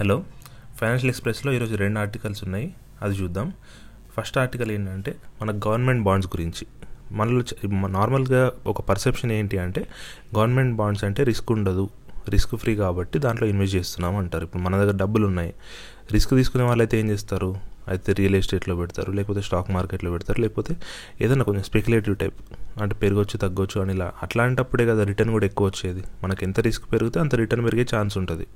Hello. Financial ఎక్స్ప్రెస్లో ఈరోజు రెండు ఆర్టికల్స్ ఉన్నాయి. అది చూద్దాం. ఫస్ట్ ఆర్టికల్ ఏంటంటే మన గవర్నమెంట్ బాండ్స్ గురించి. మనలో నార్మల్గా ఒక పర్సెప్షన్ ఏంటి అంటే గవర్నమెంట్ బాండ్స్ అంటే రిస్క్ ఉండదు. రిస్క్ ఫ్రీ కాబట్టి దాంట్లో ఇన్వెస్ట్ చేస్తున్నాం అంటారు. ఇప్పుడు మన దగ్గర డబ్బులు ఉన్నాయి. రిస్క్ తీసుకునే వాళ్ళు అయితే ఏం చేస్తారు? అయితే రియల్ ఎస్టేట్లో పెడతారు లేకపోతే స్టాక్ మార్కెట్లో పెడతారు లేకపోతే ఏదైనా కొంచెం స్పెక్యులేటివ్ టైప్ అంటే పెరగొచ్చు తగ్గొచ్చు అని ఇలా. అట్లాంటప్పుడే కదా రిటర్న్ కూడా ఎక్కువ వచ్చేది. మనకు ఎంత రిస్క్ పెరిగితే అంత రిటర్న్ పెరిగే ఛాన్స్ ఉంటుంది.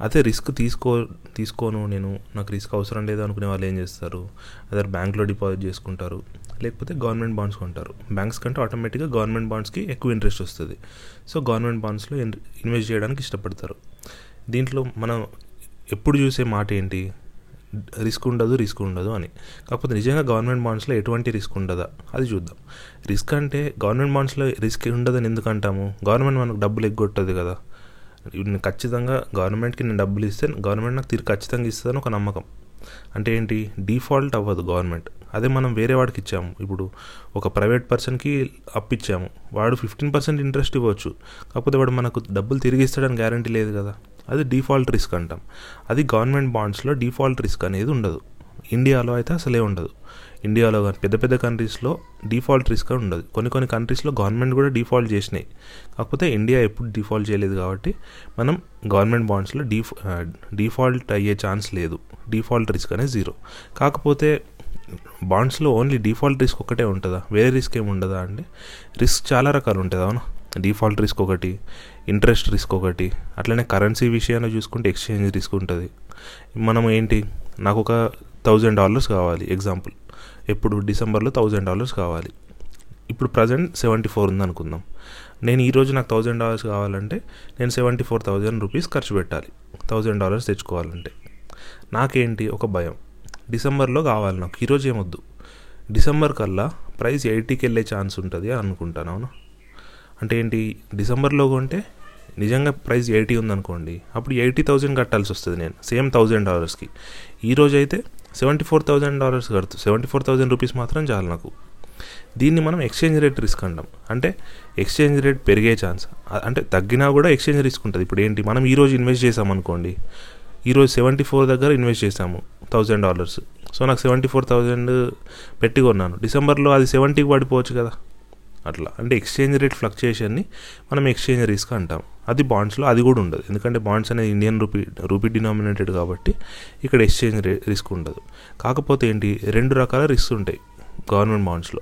అదే రిస్క్ తీసుకో తీసుకోను నేను నాకు రిస్క్ అవసరం లేదు అనుకునే వాళ్ళు ఏం చేస్తారు? అదే బ్యాంక్లో డిపాజిట్ చేసుకుంటారు. లేకపోతే గవర్నమెంట్ బాండ్స్ కొంటారు. బ్యాంక్స్ కంటే ఆటోమేటిక్గా గవర్నమెంట్ బాండ్స్కి ఎక్కువ ఇంట్రెస్ట్ వస్తుంది. సో గవర్నమెంట్ బాండ్స్లో ఇన్వెస్ట్ చేయడానికి ఇష్టపడతారు. దీంట్లో మనం ఎప్పుడు చూసే మాట ఏంటి? రిస్క్ ఉండదు రిస్క్ ఉండదు అని. కాకపోతే నిజంగా గవర్నమెంట్ బాండ్స్లో ఎటువంటి రిస్క్ ఉండదా? అది చూద్దాం. రిస్క్ అంటే గవర్నమెంట్ బాండ్స్లో రిస్క్ ఉండదని ఎందుకు అంటాము? గవర్నమెంట్ మనకు డబ్బులు ఎగ్గొట్టదు కదా. నేను ఖచ్చితంగా గవర్నమెంట్కి నేను డబ్బులు ఇస్తే గవర్నమెంట్ నాకు తిరిగి ఖచ్చితంగా ఇస్తుందని ఒక నమ్మకం. అంటే ఏంటి? డిఫాల్ట్ అవ్వదు గవర్నమెంట్. అదే మనం వేరే వాడికి ఇచ్చాము. ఇప్పుడు ఒక ప్రైవేట్ పర్సన్కి అప్పిచ్చాము వాడు ఫిఫ్టీన్ పర్సెంట్ ఇంట్రెస్ట్ ఇవ్వచ్చు. కాకపోతే వాడు మనకు డబ్బులు తిరిగి ఇస్తాడని గ్యారంటీ లేదు కదా. అది డిఫాల్ట్ రిస్క్ అంటాం. అది గవర్నమెంట్ బాండ్స్లో డిఫాల్ట్ రిస్క్ అనేది ఉండదు. ఇండియాలో అయితే అసలే ఉండదు. ఇండియాలో కానీ పెద్ద పెద్ద కంట్రీస్లో డిఫాల్ట్ రిస్క్ ఉండదు. కొన్ని కొన్ని కంట్రీస్లో గవర్నమెంట్ కూడా డిఫాల్ట్ చేసినాయి. కాకపోతే ఇండియా ఎప్పుడు డిఫాల్ట్ చేయలేదు కాబట్టి మనం గవర్నమెంట్ బాండ్స్లో డిఫ్ డిఫాల్ట్ అయ్యే ఛాన్స్ లేదు. డిఫాల్ట్ రిస్క్ అనేది జీరో. కాకపోతే బాండ్స్లో ఓన్లీ డిఫాల్ట్ రిస్క్ ఒకటే ఉంటుందా? వేరే రిస్క్ ఏమి ఉండదా అంటే రిస్క్ చాలా రకాలు ఉంటుంది అవును? డిఫాల్ట్ రిస్క్ ఒకటి ఇంట్రెస్ట్ రిస్క్ ఒకటి అట్లనే కరెన్సీ విషయాన్ని చూసుకుంటే ఎక్స్చేంజ్ రిస్క్ ఉంటుంది. మనం ఏంటి? నాకు ఒక థౌజండ్ డాలర్స్ కావాలి ఎగ్జాంపుల్. ఎప్పుడు డిసెంబర్లో థౌజండ్ డాలర్స్ కావాలి. ఇప్పుడు ప్రజెంట్ సెవెంటీ ఫోర్ ఉంది అనుకుందాం నేను ఈరోజు నాకు థౌజండ్ డాలర్స్ కావాలంటే నేను సెవెంటీ ఫోర్ థౌజండ్ రూపీస్ ఖర్చు పెట్టాలి. థౌజండ్ డాలర్స్ తెచ్చుకోవాలంటే. నాకేంటి? ఒక భయం. డిసెంబర్లో కావాలి నాకు. ఈరోజు ఏమొద్దు. డిసెంబర్ కల్లా ప్రైస్ ఎయిటీకి వెళ్ళే ఛాన్స్ ఉంటుంది అని అనుకుంటాను అవును? అంటే ఏంటి? డిసెంబర్లో కొంటే నిజంగా ప్రైస్ ఎయిటీ ఉందనుకోండి అప్పుడు ఎయిటీ థౌజండ్ కట్టాల్సి వస్తుంది నేను. సేమ్ థౌజండ్ డాలర్స్కి. ఈరోజు అయితే సెవెంటీ ఫోర్ థౌజండ్ డాలర్స్ కడుతూ సెవెంటీ ఫోర్ థౌజండ్ రూపీస్ మాత్రం చాలు నాకు. దీన్ని మనం ఎక్స్చేంజ్ రేట్ రిస్క్ అంటాం. అంటే ఎక్స్చేంజ్ రేట్ పెరిగే ఛాన్స్ అంటే తగ్గినా కూడా ఎక్స్చేంజ్ రిస్క్ ఉంటుంది. ఇప్పుడు ఏంటి మనం ఈరోజు ఇన్వెస్ట్ చేసామనుకోండి ఈరోజు సెవెంటీ ఫోర్ దగ్గర ఇన్వెస్ట్ చేసాము థౌజండ్ డాలర్స్ సో నాకు సెవెంటీ ఫోర్ థౌజండ్ పెట్టి కొన్నాను. డిసెంబర్లో అది సెవెంటీకి పడిపోవచ్చు కదా. అట్లా. అంటే ఎక్స్చేంజ్ రేట్ ఫ్లక్చుయేషన్ని మనం ఎక్స్చేంజ్ రిస్క్ అంటాం. అది బాండ్స్లో అది కూడా ఉండదు. ఎందుకంటే బాండ్స్ అనేది ఇండియన్ రూపీ రూపీ డినామినేటెడ్ కాబట్టి ఇక్కడ ఎక్స్చేంజ్ రే రిస్క్ ఉండదు. కాకపోతే ఏంటి? రెండు రకాల రిస్క్ ఉంటాయి గవర్నమెంట్ బాండ్స్లో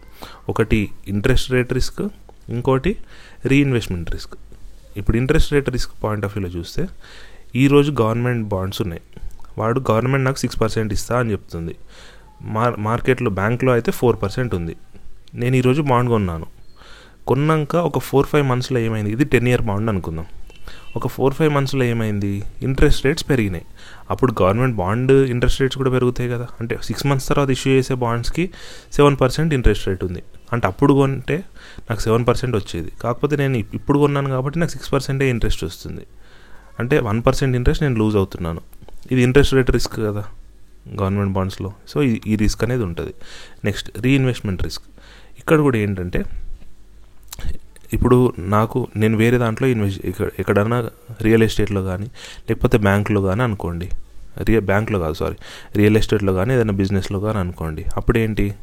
ఒకటి ఇంట్రెస్ట్ రేట్ రిస్క్ ఇంకోటి రీఇన్వెస్ట్మెంట్ రిస్క్ ఇప్పుడు interest rate risk point of వ్యూలో చూస్తే ఈరోజు గవర్నమెంట్ బాండ్స్ ఉన్నాయి. వాడు గవర్నమెంట్ నాకు సిక్స్ పర్సెంట్ ఇస్తా అని చెప్తుంది. మార్ మార్కెట్లో బ్యాంక్లో అయితే ఫోర్ పర్సెంట్ ఉంది. నేను ఈరోజు బాండ్ కొన్నాను. కొన్నాక ఒక ఫోర్ ఫైవ్ మంత్స్లో ఏమైంది? ఇది టెన్ ఇయర్ బాండ్ అనుకుందాం. ఒక ఫోర్ ఫైవ్ మంత్స్లో ఏమైంది? ఇంట్రెస్ట్ రేట్స్ పెరిగినాయి. అప్పుడు గవర్నమెంట్ బాండ్ ఇంట్రెస్ట్ రేట్స్ కూడా పెరుగుతాయి కదా. అంటే సిక్స్ మంత్స్ తర్వాత ఇష్యూ చేసే బాండ్స్కి సెవెన్ పర్సెంట్ ఇంట్రెస్ట్ రేట్ ఉంది. అంటే అప్పుడు కొంటే నాకు సెవెన్ పర్సెంట్ వచ్చేది. కాకపోతే నేను ఇప్పుడు కొన్నాను కాబట్టి నాకు సిక్స్ పర్సెంటే ఇంట్రెస్ట్ వస్తుంది. అంటే వన్ పర్సెంట్ ఇంట్రెస్ట్ నేను లూజ్ అవుతున్నాను. ఇది ఇంట్రెస్ట్ రేట్ రిస్క్ కదా గవర్నమెంట్ బాండ్స్లో సో ఈ- ఈ రిస్క్ అనేది ఉంటుంది. నెక్స్ట్ రీఇన్వెస్ట్మెంట్ రిస్క్ ఇక్కడ కూడా ఏంటంటే ఇప్పుడు నాకు నేను వేరే దాంట్లో ఇన్వెస్ట్ ఇక్కడ ఎక్కడన్నా రియల్ ఎస్టేట్లో కానీ లేకపోతే బ్యాంక్లో కానీ అనుకోండి. రియల్ బ్యాంక్లో కాదు సారీ. రియల్ ఎస్టేట్లో కానీ ఏదైనా బిజినెస్లో కానీ అనుకోండి. అప్పుడు ఏంటి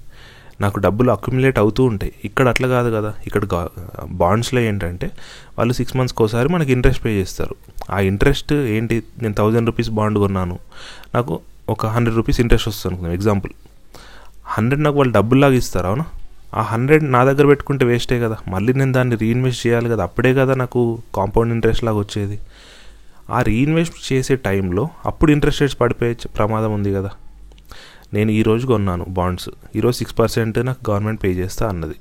నాకు డబ్బులు అక్యుములేట్ అవుతూ ఉంటాయి. ఇక్కడ అట్లా కాదు కదా. ఇక్కడ బాండ్స్లో ఏంటంటే వాళ్ళు సిక్స్ మంత్స్కి ఒకసారి మనకి ఇంట్రెస్ట్ పే చేస్తారు. ఆ ఇంట్రెస్ట్ ఏంటి? నేను థౌజండ్ రూపీస్ బాండ్ కొన్నాను. నాకు ఒక హండ్రెడ్ రూపీస్ ఇంట్రెస్ట్ వస్తుంది. అనుకుందాం ఎగ్జాంపుల్. హండ్రెడ్ నాకు వాళ్ళు డబ్బుల్లాగా ఇస్తారు అవునా? ఆ హండ్రెడ్ నా దగ్గర పెట్టుకుంటే వేస్టే కదా. మళ్ళీ నేను దాన్ని రీఇన్వెస్ట్ చేయాలి కదా. అప్పుడే కదా నాకు కాంపౌండ్ ఇంట్రెస్ట్ లాగా వచ్చేది. ఆ రీఇన్వెస్ట్ చేసే టైంలో అప్పుడు ఇంట్రెస్ట్ రేట్స్ పడిపోయే ప్రమాదం ఉంది కదా. నేను ఈరోజు కొన్నాను బాండ్స్ ఈరోజు సిక్స్ పర్సెంట్ నాకు గవర్నమెంట్ పే చేస్తా అన్నది.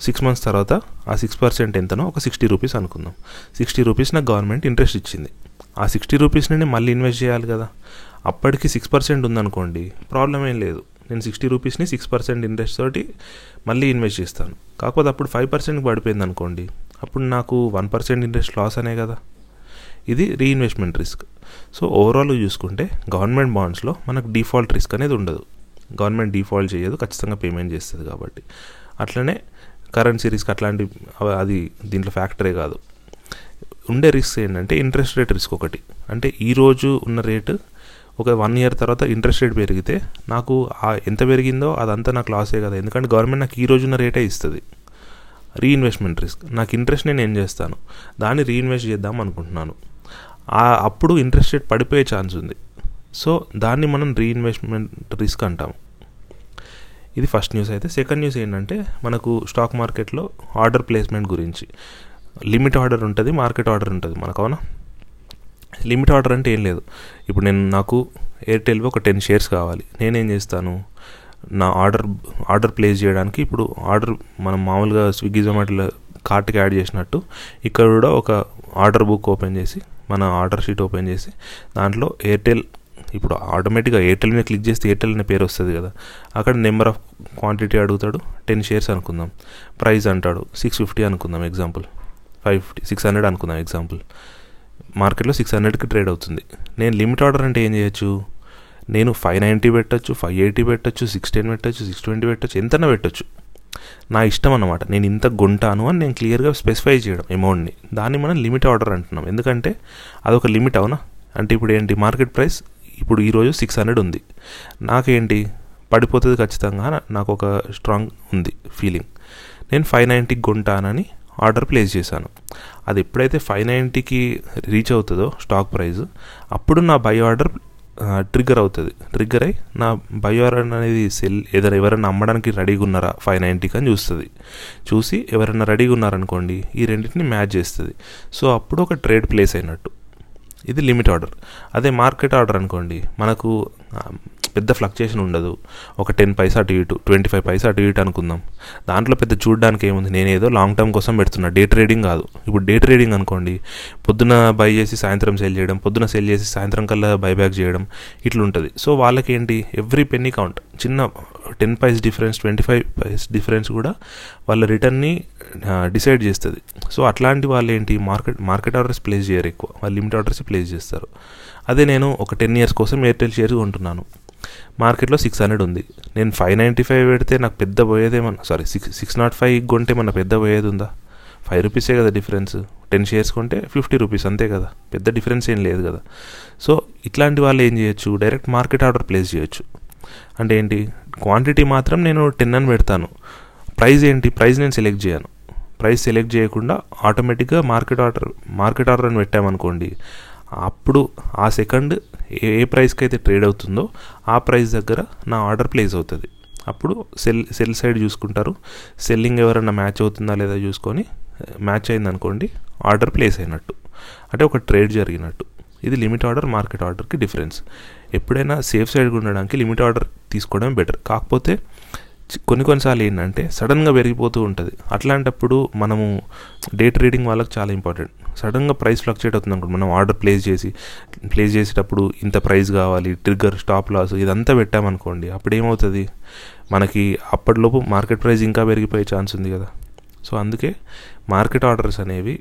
సిక్స్ మంత్స్ తర్వాత ఆ సిక్స్ పర్సెంట్ ఎంతనో ఒక సిక్స్టీ రూపీస్ అనుకుందాం. సిక్స్టీ రూపీస్ నాకు గవర్నమెంట్ ఇంట్రెస్ట్ ఇచ్చింది. ఆ సిక్స్టీ రూపీస్ని నేను మళ్ళీ ఇన్వెస్ట్ చేయాలి కదా. అప్పటికి సిక్స్ పర్సెంట్ ఉందనుకోండి ప్రాబ్లం ఏం లేదు. నేను సిక్స్టీ రూపీస్ని సిక్స్ పర్సెంట్ ఇంట్రెస్ట్ తోటి మళ్ళీ ఇన్వెస్ట్ చేస్తాను. కాకపోతే అప్పుడు ఫైవ్ పర్సెంట్కి పడిపోయింది అనుకోండి అప్పుడు నాకు వన్ పర్సెంట్ ఇంట్రెస్ట్ లాస్ అనే కదా. ఇది రీఇన్వెస్ట్మెంట్ రిస్క్. సో ఓవరాల్ చూసుకుంటే గవర్నమెంట్ బాండ్స్లో మనకు డిఫాల్ట్ రిస్క్ అనేది ఉండదు. గవర్నమెంట్ డిఫాల్ట్ చేయదు ఖచ్చితంగా పేమెంట్ చేస్తుంది కాబట్టి. అట్లనే కరెన్సీ రిస్క్ అట్లాంటి అది దీంట్లో ఫ్యాక్టరే కాదు. ఉండే రిస్క్ ఏంటంటే ఇంట్రెస్ట్ రేట్ రిస్క్ ఒకటి. అంటే ఈరోజు ఉన్న రేటు ఒక వన్ ఇయర్ తర్వాత ఇంట్రెస్ట్ రేట్ పెరిగితే నాకు ఆ ఎంత పెరిగిందో అదంతా నాకు లాసే కదా. ఎందుకంటే గవర్నమెంట్ నాకు ఈ రోజున రేటే ఇస్తుంది. రీఇన్వెస్ట్మెంట్ రిస్క్ నాకు ఇంట్రెస్ట్ నేను ఏం చేస్తాను? దాన్ని రీఇన్వెస్ట్ చేద్దాం అనుకుంటున్నాను. అప్పుడు ఇంట్రెస్ట్ రేట్ పడిపోయే ఛాన్స్ ఉంది. సో దాన్ని మనం రీఇన్వెస్ట్మెంట్ రిస్క్ అంటాము. ఇది ఫస్ట్ న్యూస్ అయితే. సెకండ్ న్యూస్ ఏంటంటే మనకు స్టాక్ మార్కెట్లో ఆర్డర్ ప్లేస్మెంట్ గురించి. లిమిట్ ఆర్డర్ ఉంటుంది మార్కెట్ ఆర్డర్ ఉంటుంది. మనకు అవునా? లిమిట్ ఆర్డర్ అంటే ఏం లేదు. ఇప్పుడు నేను నాకు ఎయిర్టెల్వి ఒక టెన్ షేర్స్ కావాలి. నేనేం చేస్తాను? నా ఆర్డర్ ఆర్డర్ ప్లేస్ చేయడానికి ఇప్పుడు ఆర్డర్ మనం మామూలుగా స్విగ్గీ జొమాటోలో కార్ట్కి యాడ్ చేసినట్టు ఇక్కడ కూడా ఒక ఆర్డర్ బుక్ ఓపెన్ చేసి మన ఆర్డర్ షీట్ ఓపెన్ చేసి దాంట్లో ఎయిర్టెల్ ఇప్పుడు ఆటోమేటిక్గా ఎయిర్టెల్ మీద క్లిక్ చేస్తే ఎయిర్టెల్ అనే పేరు వస్తుంది కదా. అక్కడ నెంబర్ ఆఫ్ క్వాంటిటీ అడుగుతాడు టెన్ షేర్స్ అనుకుందాం. ప్రైస్ అంటాడు సిక్స్ ఫిఫ్టీ అనుకుందాం example. Five fifty six hundred అనుకుందాం ఎగ్జాంపుల్. మార్కెట్లో సిక్స్ హండ్రెడ్కి ట్రేడ్ అవుతుంది. నేను లిమిట్ ఆర్డర్ అంటే ఏం చేయొచ్చు? నేను ఫైవ్ నైంటీ పెట్టచ్చు ఫైవ్ ఎయిటీ పెట్టచ్చు సిక్స్ టెన్ పెట్టచ్చు సిక్స్ ట్వంటీ పెట్టచ్చు ఎంతైనా పెట్టచ్చు. నా ఇష్టం అన్నమాట. నేను ఇంత కొంటాను అని నేను క్లియర్గా స్పెసిఫై చేయడం అమౌంట్ని దాన్ని మనం లిమిట్ ఆర్డర్ అంటున్నాం. ఎందుకంటే అదొక లిమిట్ అవునా? అంటే ఇప్పుడు ఏంటి? మార్కెట్ ప్రైస్ ఇప్పుడు ఈరోజు సిక్స్ హండ్రెడ్ ఉంది. నాకేంటి? పడిపోతుంది ఖచ్చితంగా నాకు ఒక స్ట్రాంగ్ ఉంది ఫీలింగ్ నేను ఫైవ్ నైంటీకి కొంటానని ఆర్డర్ ప్లేస్ చేశాను. అది ఎప్పుడైతే ఫైవ్ నైంటీకి రీచ్ అవుతుందో స్టాక్ ప్రైస్ అప్పుడు నా బై ఆర్డర్ ట్రిగ్గర్ అవుతుంది. ట్రిగ్గర్ అయి నా బై ఆర్డర్ అనేది సెల్ ఏదైనా ఎవరైనా అమ్మడానికి రెడీగా ఉన్నారా ఫైవ్ నైంటీకి అని చూస్తుంది. చూసి ఎవరైనా రెడీగా ఉన్నారనుకోండి ఈ రెండింటిని మ్యాచ్ చేస్తుంది. సో అప్పుడు ఒక ట్రేడ్ ప్లేస్ అయినట్టు. ఇది లిమిట్ ఆర్డర్ అదే మార్కెట్ ఆర్డర్ అనుకోండి మనకు పెద్ద ఫ్లక్చుయేషన్ ఉండదు. ఒక టెన్ పైసా అటు ఇటు ట్వంటీ ఫైవ్ పైసా అటు ఇటు అనుకుందాం. దాంట్లో పెద్ద చూడడానికి ఏముంది? నేనేదో లాంగ్ టర్మ్ కోసం పెడుతున్నా. డే ట్రేడింగ్ కాదు. ఇప్పుడు డే ట్రేడింగ్ అనుకోండి. పొద్దున బై చేసి సాయంత్రం సేల్ చేయడం పొద్దున సేల్ చేసి సాయంత్రం కల్లా బైబ్యాక్ చేయడం ఇట్లుంటుంది. సో వాళ్ళకి ఏంటి ఎవ్రీ పెన్నీ కౌంట్ చిన్న ten paise difference twenty five paise difference కూడా వాళ్ళ రిటర్న్ని డిసైడ్ చేస్తుంది. సో అట్లాంటి వాళ్ళు ఏంటి మార్కెట్ మార్కెట్ ఆర్డర్స్ ప్లేస్ చేయరు ఎక్కువ. వాళ్ళు లిమిట్ ఆర్డర్స్ ప్లేస్ చేస్తారు. అదే నేను ఒక టెన్ ఇయర్స్ కోసం ఎయిర్టెల్ షేర్స్ కొంటున్నాను. మార్కెట్లో సిక్స్ హండ్రెడ్ ఉంది. నేను ఫైవ్ నైంటీ ఫైవ్ పెడితే నాకు పెద్ద పోయేదేమన్నా sorry six six nought five కొంటే మన పెద్ద పోయేది ఉందా? ఫైవ్ రూపీసే కదా డిఫరెన్స్ టెన్ షేర్స్ కొంటే ఫిఫ్టీ రూపీస్ అంతే కదా. పెద్ద డిఫరెన్స్ ఏం లేదు కదా. సో ఇట్లాంటి వాళ్ళు ఏం చేయొచ్చు? డైరెక్ట్ మార్కెట్ ఆర్డర్ ప్లేస్ చేయొచ్చు. అంటే ఏంటి? క్వాంటిటీ మాత్రం నేను టెన్ అని పెడతాను. ప్రైస్ ఏంటి? ప్రైస్ నేను సెలెక్ట్ చేయను. ప్రైస్ సెలెక్ట్ చేయకుండా ఆటోమేటిక్గా మార్కెట్ ఆర్డర్ మార్కెట్ ఆర్డర్ అని పెట్టామనుకోండి అప్పుడు ఆ సెకండ్ ఏ ఏ ప్రైస్కి అయితే ట్రేడ్ అవుతుందో ఆ ప్రైస్ దగ్గర నా ఆర్డర్ ప్లేస్ అవుతుంది. అప్పుడు సెల్ సెల్ సైడ్ చూసుకుంటారు. సెల్లింగ్ ఎవరైనా మ్యాచ్ అవుతుందా లేదా చూసుకొని మ్యాచ్ అయిందనుకోండి ఆర్డర్ ప్లేస్ అయినట్టు. అంటే ఒక ట్రేడ్ జరిగినట్టు. ఇది లిమిట్ ఆర్డర్ మార్కెట్ ఆర్డర్కి డిఫరెన్స్. ఎప్పుడైనా సేఫ్ సైడ్గా ఉండడానికి లిమిట్ ఆర్డర్ తీసుకోవడం బెటర్. కాకపోతే కొన్ని కొన్నిసార్లు ఏంటంటే సడన్గా పెరిగిపోతూ ఉంటుంది. అట్లాంటప్పుడు మనము డే ట్రేడింగ్ వాళ్ళకి చాలా ఇంపార్టెంట్. సడన్గా ప్రైస్ ఫ్లక్చుయేట్ అవుతుంది అనుకోండి. మనం ఆర్డర్ ప్లేస్ చేసి ప్లేస్ చేసేటప్పుడు ఇంత ప్రైస్ కావాలి ట్రిగ్గర్ స్టాప్ లాస్ ఇదంతా పెట్టామనుకోండి అప్పుడు ఏమవుతుంది మనకి అప్పటిలోపు మార్కెట్ ప్రైస్ ఇంకా పెరిగిపోయే ఛాన్స్ ఉంది కదా. సో అందుకే మార్కెట్ ఆర్డర్స్ అనేవి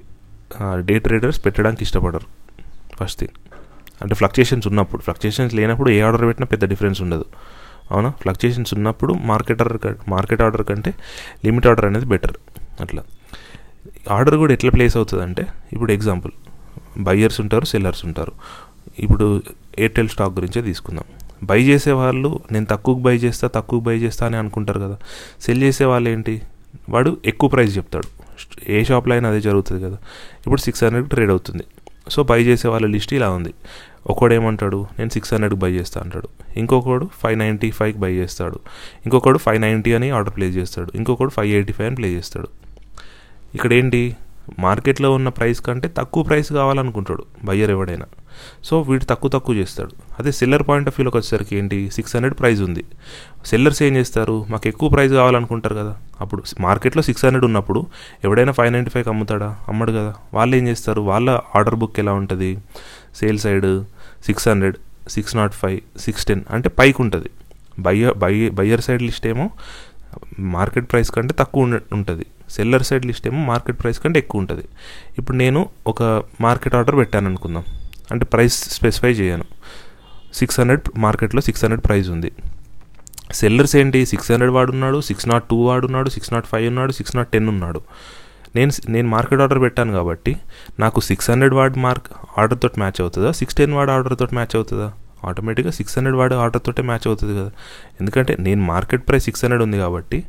డే ట్రేడర్స్ పెట్టడానికి ఇష్టపడరు. First thing. అంటే ఫ్లక్చుయేషన్స్ ఉన్నప్పుడు ఫ్లక్చుయేషన్స్ లేనప్పుడు ఏ ఆర్డర్ పెట్టినా పెద్ద డిఫరెన్స్ ఉండదు. అవునా? ఫ్లక్చుయేషన్స్ ఉన్నప్పుడు మార్కెట్ ఆర్డర్ మార్కెట్ ఆర్డర్ కంటే లిమిట్ ఆర్డర్ అనేది బెటర్ అట్లా. ఆర్డర్ కూడా ఎట్లా ప్లేస్ అవుతుంది అంటే ఇప్పుడు ఎగ్జాంపుల్ బయ్యర్స్ ఉంటారు సెల్లర్స్ ఉంటారు. ఇప్పుడు ఎయిర్టెల్ స్టాక్ గురించే తీసుకుందాం. బై చేసే వాళ్ళు నేను తక్కువకి బై చేస్తా తక్కువ బై చేస్తా అని అనుకుంటారు కదా. సెల్ చేసే వాళ్ళు ఏంటి? వాడు ఎక్కువ ప్రైస్ చెప్తాడు. ఏ షాప్లో అయినా అదే జరుగుతుంది కదా. ఇప్పుడు సిక్స్ హండ్రెడ్ ట్రేడ్ అవుతుంది. సో బై చేసే వాళ్ళ లిస్ట్ ఇలా ఉంది. ఒకడేమంటాడు నేను సిక్స్ హండ్రెడ్కి బై చేస్తా అంటాడు. ఇంకొకడు ఫైవ్ నైంటీ ఫైవ్కి బై చేస్తాడు. ఇంకొకడు ఫైవ్ నైంటీ అని ఆర్డర్ ప్లేస్ చేస్తాడు. ఇంకొకడు ఫైవ్ ఎయిటీ ఫైవ్ అని ప్లే చేస్తాడు. ఇక్కడ ఏంటి మార్కెట్లో ఉన్న ప్రైస్ కంటే తక్కువ ప్రైస్ కావాలనుకుంటాడు బయ్యర్ ఎవడైనా. సో వీడు తక్కువ తక్కువ చేస్తాడు. అదే సెల్లర్ పాయింట్ ఆఫ్ వ్యూలోకి వచ్చేసరికి ఏంటి? సిక్స్ హండ్రెడ్ ప్రైస్ ఉంది. సెల్లర్స్ ఏం చేస్తారు? మాకు ఎక్కువ ప్రైస్ కావాలనుకుంటారు కదా. అప్పుడు మార్కెట్లో సిక్స్ హండ్రెడ్ ఉన్నప్పుడు ఎవడైనా ఫైవ్ నైంటీ ఫైవ్కి అమ్ముతాడా? అమ్మడు కదా. వాళ్ళు ఏం చేస్తారు? వాళ్ళ ఆర్డర్ బుక్ ఎలా ఉంటుంది? Sell side six hundred six nought five six ten అంటే పైకి ఉంటుంది. Buyer buy buyer side list ఏమో మార్కెట్ ప్రైస్ కంటే తక్కువ ఉంటుంది. సెల్లర్ సైడ్ లిస్ట్ ఏమో మార్కెట్ ప్రైస్ కంటే ఎక్కువ ఉంటుంది. ఇప్పుడు నేను ఒక మార్కెట్ ఆర్డర్ పెట్టాను అనుకుందాం. అంటే ప్రైస్ స్పెసిఫై చేయను. సిక్స్ హండ్రెడ్ మార్కెట్లో సిక్స్ హండ్రెడ్ ప్రైస్ ఉంది. సెల్లర్స్ ఏంటి? సిక్స్ హండ్రెడ్ వాడున్నాడు సిక్స్ నాట్ టూ వాడున్నాడు సిక్స్ నాట్ ఫైవ్ ఉన్నాడు సిక్స్ నాట్ టెన్ ఉన్నాడు. నేను నేను మార్కెట్ ఆర్డర్ పెట్టాను కాబట్టి నాకు సిక్స్ హండ్రెడ్ వార్డ్ మార్క్ ఆర్డర్ తోటి మ్యాచ్ అవుతుందా? సిక్స్ టెన్ వార్డ్ ఆర్డర్ తోటి మ్యాచ్ అవుతుందా? ఆటోమేటిక్గా సిక్స్ హండ్రెడ్ వార్డ్ ఆర్డర్ తోటే మ్యాచ్ అవుతుంది కదా. ఎందుకంటే నేను మార్కెట్ ప్రైస్ సిక్స్ హండ్రెడ్ ఉంది కాబట్టి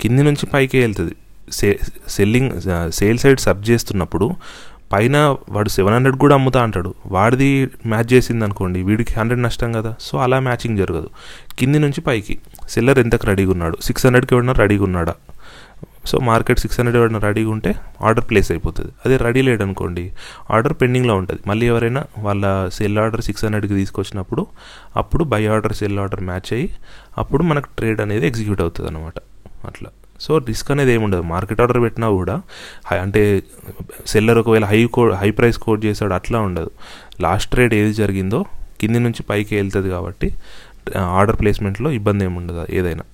కింది నుంచి పైకి వెళ్తుంది. సే సెల్లింగ్ సేల్ సైడ్ సర్చ్ చేస్తున్నప్పుడు పైన వాడు సెవెన్ హండ్రెడ్ కూడా అమ్ముతా అంటాడు. వాడిది మ్యాచ్ చేసింది అనుకోండి వీడికి హండ్రెడ్ నష్టం కదా. సో అలా మ్యాచింగ్ జరగదు. కింది నుంచి పైకి. సెల్లర్ ఎంతకు రెడీగా ఉన్నాడు? సిక్స్ హండ్రెడ్కి ఎవడన్నా రెడీగా ఉన్నాడా? సో మార్కెట్ సిక్స్ హండ్రెడ్ ఎవరైనా రెడీగా ఉంటే ఆర్డర్ ప్లేస్ అయిపోతుంది. అదే రెడీ లేడు అనుకోండి ఆర్డర్ పెండింగ్లో ఉంటుంది. మళ్ళీ ఎవరైనా వాళ్ళ సెల్ ఆర్డర్ సిక్స్ హండ్రెడ్కి తీసుకొచ్చినప్పుడు అప్పుడు buy order sell order match అయ్యి అప్పుడు మనకు ట్రేడ్ అనేది ఎగ్జిక్యూట్ అవుతుంది అనమాట అట్లా. సో రిస్క్ అనేది ఏమి ఉండదు. మార్కెట్ ఆర్డర్ పెట్టినా కూడా అంటే సెల్లర్ ఒకవేళ high quote high price quote చేశాడు అట్లా ఉండదు. లాస్ట్ ట్రేడ్ ఏది జరిగిందో కింది నుంచి పైకి వెళ్తుంది కాబట్టి ఆర్డర్ ప్లేస్మెంట్లో ఇబ్బంది ఏమి ఉండదు ఏదైనా.